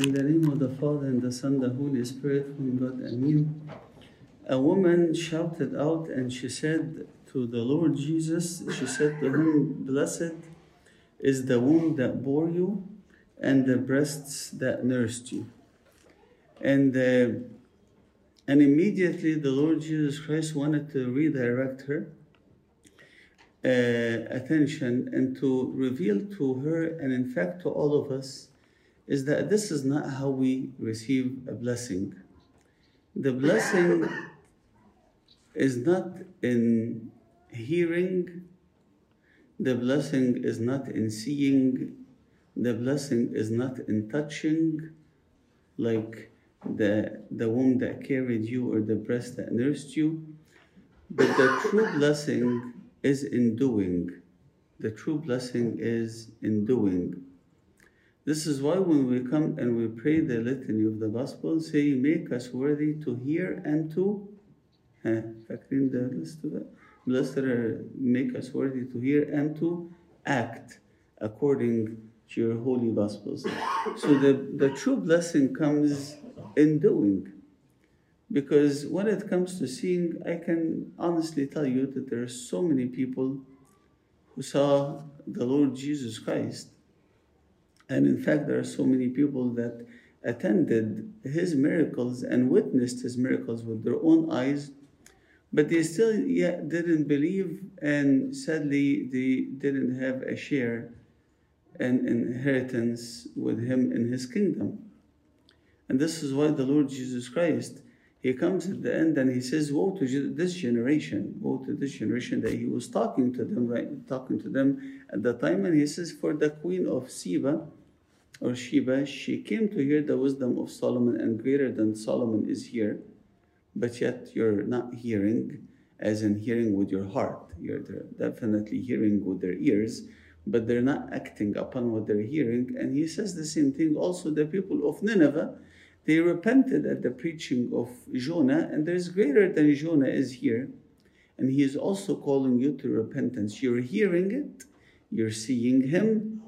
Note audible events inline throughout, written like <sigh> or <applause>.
In the name of the Father and the Son, the Holy Spirit, one God, Amen. A woman shouted out and she said to the Lord Jesus, she said to him, Blessed is the womb that bore you and the breasts that nursed you. And, uh, and immediately the Lord Jesus Christ wanted to redirect her uh, attention and to reveal to her, and in fact to all of us, is that this is not how we receive a blessing. The blessing is not in hearing, the blessing is not in seeing, the blessing is not in touching, like the, the womb that carried you or the breast that nursed you. But the true blessing is in doing. The true blessing is in doing. This is why when we come and we pray the litany of the gospel, say, Make us worthy to hear and to. in the list of it. Blessed are, make us worthy to hear and to act according to your holy gospels. So the, the true blessing comes in doing. Because when it comes to seeing, I can honestly tell you that there are so many people who saw the Lord Jesus Christ and in fact, there are so many people that attended his miracles and witnessed his miracles with their own eyes, but they still yet didn't believe, and sadly, they didn't have a share and inheritance with him in his kingdom. And this is why the Lord Jesus Christ he comes at the end and he says, Woe to this generation, woe to this generation that he was talking to them, right? Talking to them at the time, and he says, For the queen of Sheba or Sheba, she came to hear the wisdom of Solomon, and greater than Solomon is here, but yet you're not hearing, as in hearing with your heart. You're definitely hearing with their ears, but they're not acting upon what they're hearing. And he says the same thing also the people of Nineveh they repented at the preaching of Jonah, and there's greater than Jonah is here. And he is also calling you to repentance. You're hearing it, you're seeing him,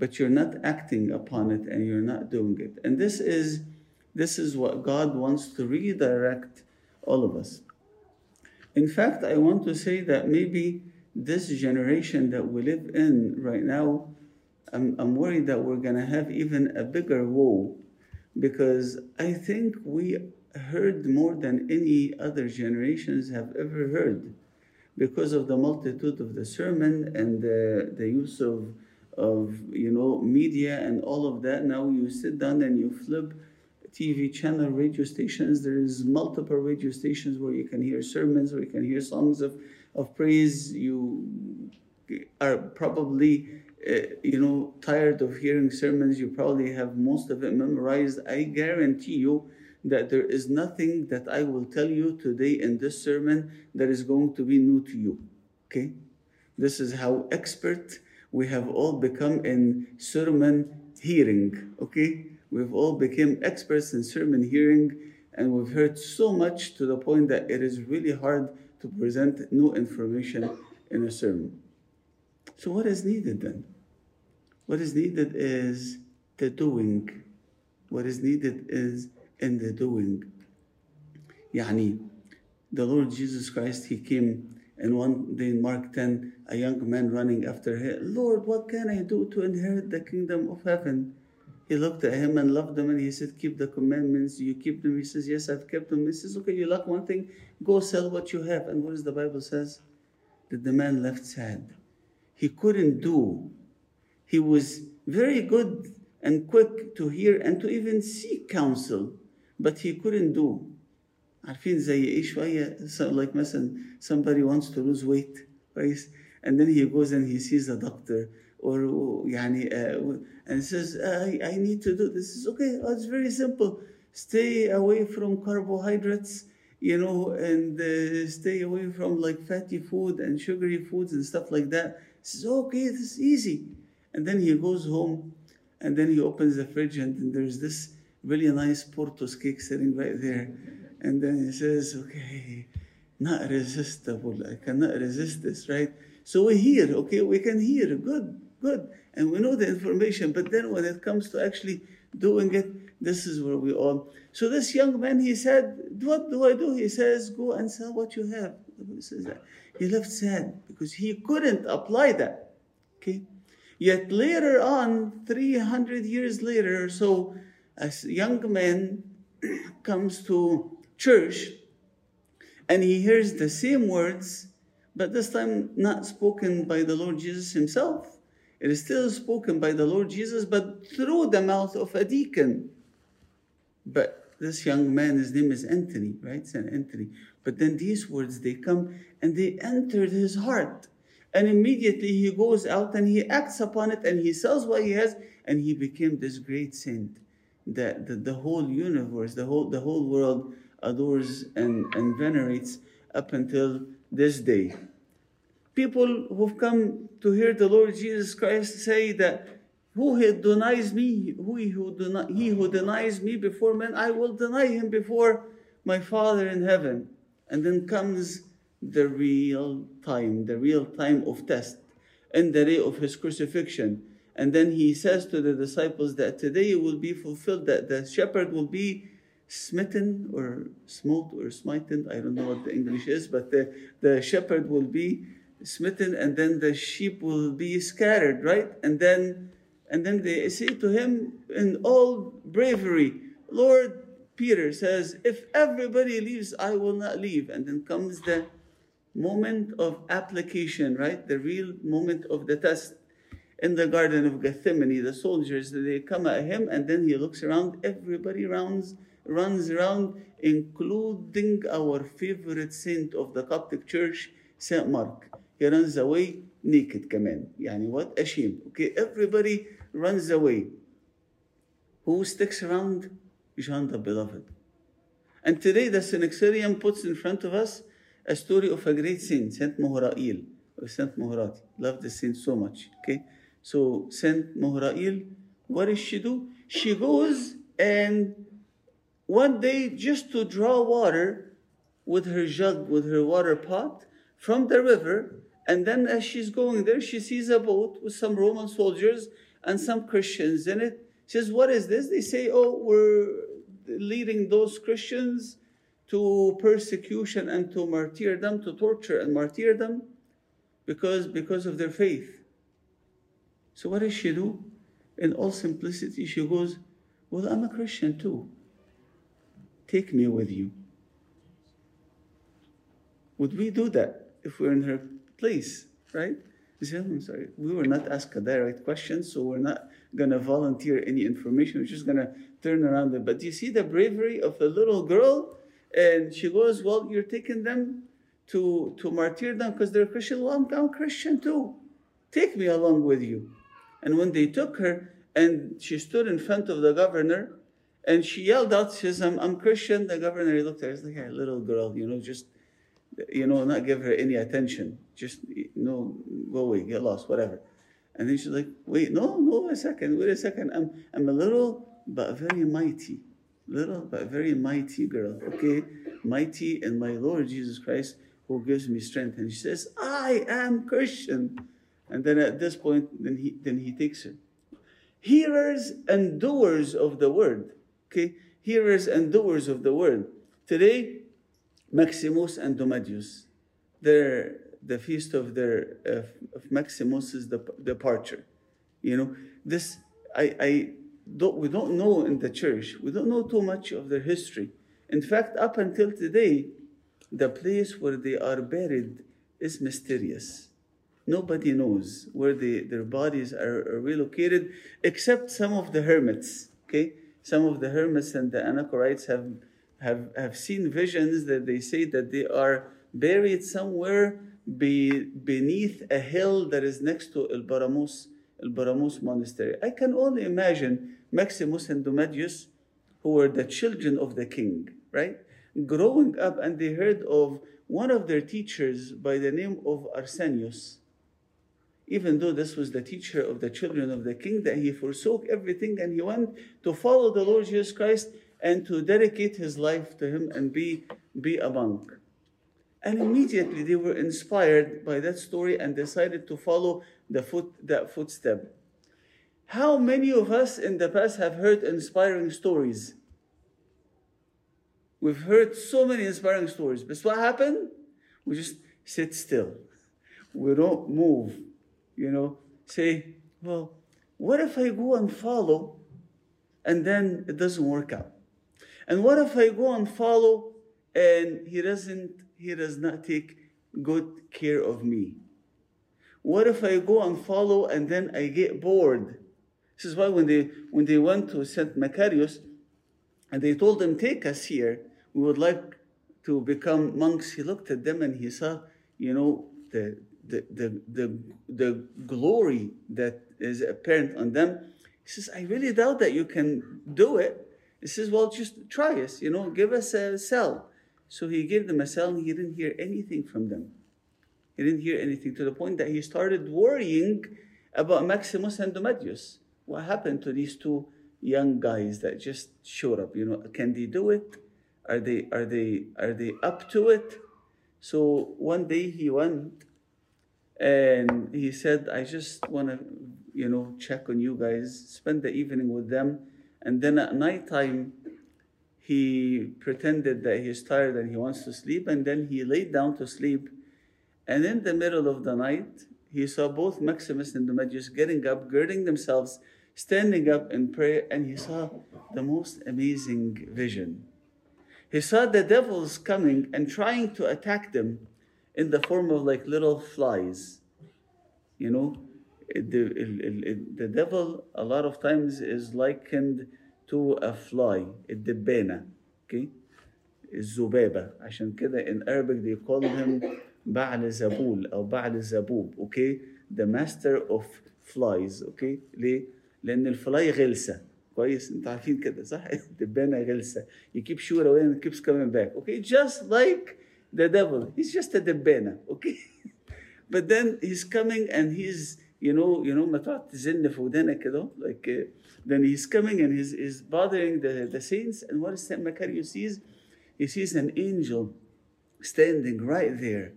but you're not acting upon it and you're not doing it. And this is this is what God wants to redirect all of us. In fact, I want to say that maybe this generation that we live in right now, I'm, I'm worried that we're going to have even a bigger woe because I think we heard more than any other generations have ever heard because of the multitude of the sermon and the, the use of, of you know media and all of that now you sit down and you flip tv channel radio stations there is multiple radio stations where you can hear sermons where you can hear songs of, of praise you are probably uh, you know, tired of hearing sermons, you probably have most of it memorized. I guarantee you that there is nothing that I will tell you today in this sermon that is going to be new to you. Okay? This is how expert we have all become in sermon hearing. Okay? We've all become experts in sermon hearing and we've heard so much to the point that it is really hard to present new information in a sermon. So, what is needed then? What is needed is the doing. What is needed is in the doing. Yani, the Lord Jesus Christ, He came and one day in Mark 10, a young man running after him, Lord, what can I do to inherit the kingdom of heaven? He looked at him and loved him and he said, Keep the commandments. You keep them. He says, Yes, I've kept them. He says, Okay, you lack one thing. Go sell what you have. And what does the Bible says? That the man left sad he couldn't do. He was very good and quick to hear and to even seek counsel, but he couldn't do. عارفين زي ايه شوية so like مثلا somebody wants to lose weight كويس and then he goes and he sees a doctor or يعني uh, and says I, I need to do this is okay oh, it's very simple stay away from carbohydrates you know and uh, stay away from like fatty food and sugary foods and stuff like that he says, okay, this is easy. And then he goes home and then he opens the fridge and, and there's this really nice Portos cake sitting right there. And then he says, okay, not resistible. I cannot resist this, right? So we hear, okay, we can hear, good, good. And we know the information. But then when it comes to actually doing it. This is where we all. So this young man, he said, What do I do? He says, Go and sell what you have. He says that. He left sad because he couldn't apply that. Okay? Yet later on, 300 years later so, a young man <clears throat> comes to church and he hears the same words, but this time not spoken by the Lord Jesus himself. It is still spoken by the Lord Jesus, but through the mouth of a deacon. But this young man, his name is Anthony, right? Saint Anthony. But then these words, they come and they entered his heart. And immediately he goes out and he acts upon it and he sells what he has and he became this great saint that the, the whole universe, the whole, the whole world adores and, and venerates up until this day. People who've come to hear the Lord Jesus Christ say that who denies me, who he who, deni- he who denies me before men, I will deny him before my Father in heaven. And then comes the real time, the real time of test, in the day of his crucifixion. And then he says to the disciples that today it will be fulfilled, that the shepherd will be smitten or smote or smitten. I don't know what the English is, but the, the shepherd will be smitten and then the sheep will be scattered, right? And then and then they say to him in all bravery, Lord, Peter says, if everybody leaves, I will not leave. And then comes the moment of application, right? The real moment of the test In the Garden of Gethsemane, the soldiers, they come at him and then he looks around, everybody runs, runs around, including our favorite saint of the Coptic Church, Saint Mark. He runs away naked كمان. يعني what? Ashamed. Okay, everybody runs away. Who sticks around? John the Beloved. And today the Synaxarium puts in front of us a story of a great saint, Saint Mohrail, or Saint Mohrati. Love the saint so much. Okay? So Saint Mohrail, what does she do? She goes and one day just to draw water with her jug, with her water pot from the river, and then as she's going there, she sees a boat with some Roman soldiers and some Christians in it. She says, What is this? They say, Oh, we're leading those Christians to persecution and to martyrdom, to torture and martyrdom because, because of their faith. So what does she do? In all simplicity, she goes, Well, I'm a Christian too. Take me with you. Would we do that if we're in her place, right? I'm sorry, we were not asked a direct question, so we're not going to volunteer any information. We're just going to turn around. But do you see the bravery of the little girl? And she goes, Well, you're taking them to, to martyrdom because they're Christian. Well, I'm, I'm Christian too. Take me along with you. And when they took her, and she stood in front of the governor, and she yelled out, she says, I'm, I'm Christian. The governor he looked at her, he's like hey, little girl, you know, just, you know, not give her any attention. Just, you know, go away, get lost, whatever. And then she's like, wait, no, no, a second, wait a second. I'm, I'm a little but very mighty. Little but very mighty girl, okay? Mighty in my Lord Jesus Christ who gives me strength. And she says, I am Christian. And then at this point, then he, then he takes her. Hearers and doers of the word. Okay? Hearers and doers of the word. Today, Maximus and Domadius. They're the feast of their of, of Maximus's departure. You know, this I I don't we don't know in the church. We don't know too much of their history. In fact, up until today, the place where they are buried is mysterious. Nobody knows where they, their bodies are, are relocated, except some of the hermits. Okay, some of the hermits and the anachorites have have have seen visions that they say that they are buried somewhere be, beneath a hill that is next to El Baramus, El Baramus monastery. I can only imagine Maximus and Domadius, who were the children of the king, right? Growing up, and they heard of one of their teachers by the name of Arsenius. Even though this was the teacher of the children of the king, that he forsook everything and he went to follow the Lord Jesus Christ and to dedicate his life to him and be, be a monk. And immediately they were inspired by that story and decided to follow the foot, that footstep. How many of us in the past have heard inspiring stories? We've heard so many inspiring stories, but what happened? We just sit still. We don't move. You know, say, well, what if I go and follow and then it doesn't work out? And what if I go and follow and he doesn't, he does not take good care of me? What if I go and follow and then I get bored? This is why when they when they went to Saint Macarius and they told him, Take us here, we would like to become monks. He looked at them and he saw, you know, the the the the, the glory that is apparent on them. He says, I really doubt that you can do it. He says, Well, just try us, you know, give us a cell. So he gave them a cell and he didn't hear anything from them. He didn't hear anything to the point that he started worrying about Maximus and Domitius. What happened to these two young guys that just showed up? You know, can they do it? Are they are they are they up to it? So one day he went and he said, I just want to, you know, check on you guys, spend the evening with them. And then at nighttime, he pretended that he's tired and he wants to sleep. And then he laid down to sleep and in the middle of the night, he saw both Maximus and Domitius getting up, girding themselves, standing up in prayer, and he saw the most amazing vision. He saw the devils coming and trying to attack them in the form of like little flies. You know, the, the devil a lot of times is likened to a fly, الدبانة, okay? الذبابة. عشان كده in Arabic they call him بعل زبول أو بعل زبوب أوكي the master of flies أوكي ليه لأن الفلاي غلسه كويس أنتوا عارفين كده صح دبانه غلسه you keep sure away and keeps coming back okay just like the devil he's just a دبانه okay <laughs> but then he's coming and he's you know you know ما تقعد تزن في ودانك كده like uh, then he's coming and he's, he's bothering the, the saints and what Saint Macarius sees he sees an angel standing right there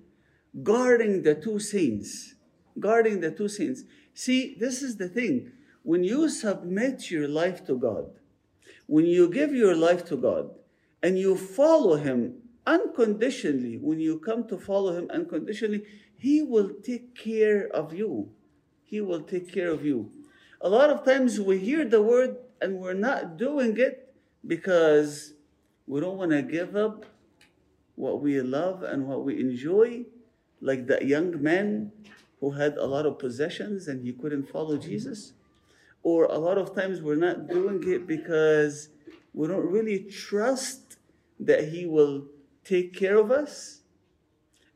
guarding the two saints. Guarding the two saints. See, this is the thing. When you submit your life to God, when you give your life to God, and you follow Him unconditionally, when you come to follow Him unconditionally, He will take care of you. He will take care of you. A lot of times we hear the word and we're not doing it because we don't want to give up what we love and what we enjoy like that young man who had a lot of possessions and he couldn't follow Jesus. Or a lot of times we're not doing it because we don't really trust that he will take care of us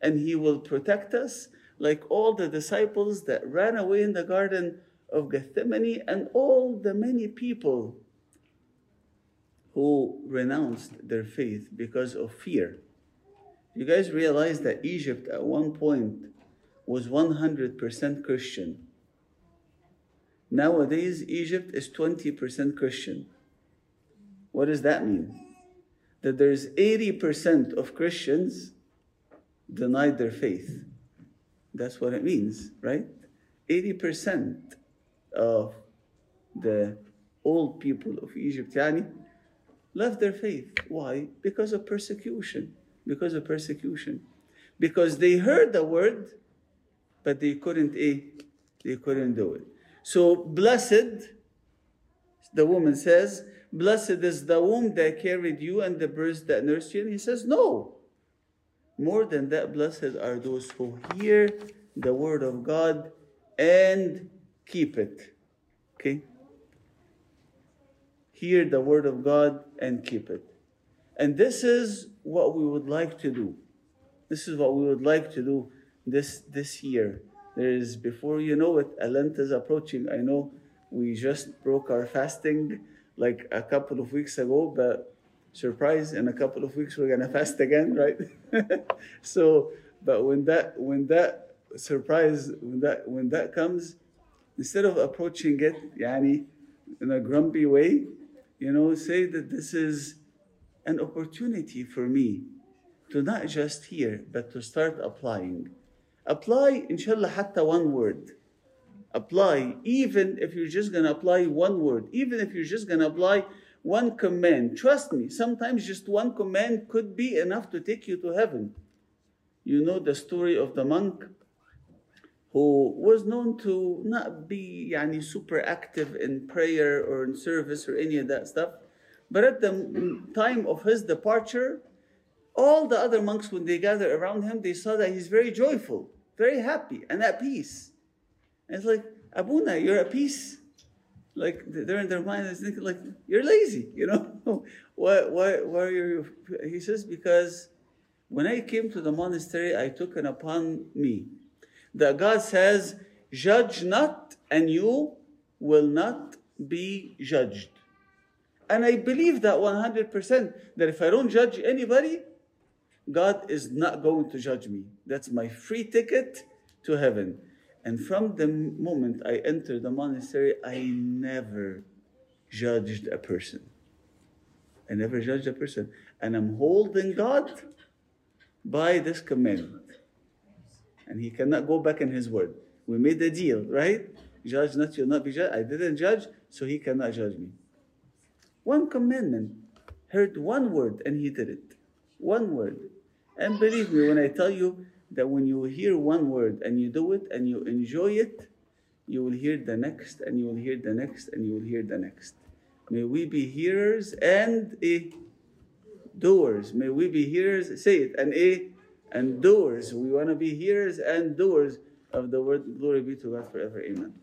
and he will protect us, like all the disciples that ran away in the Garden of Gethsemane and all the many people who renounced their faith because of fear. You guys realize that Egypt at one point was 100% Christian. Nowadays, Egypt is 20% Christian. What does that mean? That there's 80% of Christians denied their faith. That's what it means, right? 80% of the old people of Egypt yani, left their faith. Why? Because of persecution because of persecution. Because they heard the word, but they couldn't eh, they couldn't do it. So blessed, the woman says, Blessed is the womb that carried you and the breast that nursed you. And he says, No. More than that, blessed are those who hear the word of God and keep it. Okay? Hear the word of God and keep it. And this is what we would like to do. This is what we would like to do this this year. There is before you know it, Lent is approaching. I know we just broke our fasting like a couple of weeks ago, but surprise, in a couple of weeks we're gonna <laughs> fast again, right? <laughs> so, but when that when that surprise when that when that comes, instead of approaching it, yani, in a grumpy way, you know, say that this is an opportunity for me to not just hear, but to start applying. Apply, inshallah, hatta one word. Apply, even if you're just going to apply one word, even if you're just going to apply one command, trust me, sometimes just one command could be enough to take you to heaven. You know the story of the monk who was known to not be yani, super active in prayer or in service or any of that stuff. But at the time of his departure, all the other monks, when they gathered around him, they saw that he's very joyful, very happy, and at peace. And it's like, Abuna, you're at peace. Like they're in their mind, it's thinking like you're lazy, <laughs> you know. why, why, why are you? He says because when I came to the monastery, I took it upon me that God says, "Judge not, and you will not be judged." And I believe that 100% that if I don't judge anybody, God is not going to judge me. That's my free ticket to heaven. And from the moment I entered the monastery, I never judged a person. I never judged a person. And I'm holding God by this commandment. And he cannot go back in his word. We made a deal, right? Judge not, you'll not be judged. I didn't judge, so he cannot judge me. One commandment, heard one word, and he did it. One word. And believe me when I tell you that when you hear one word and you do it and you enjoy it, you will hear the next, and you will hear the next, and you will hear the next. May we be hearers and a doers. May we be hearers, say it, and a and doers. We want to be hearers and doers of the word. Glory be to God forever. Amen.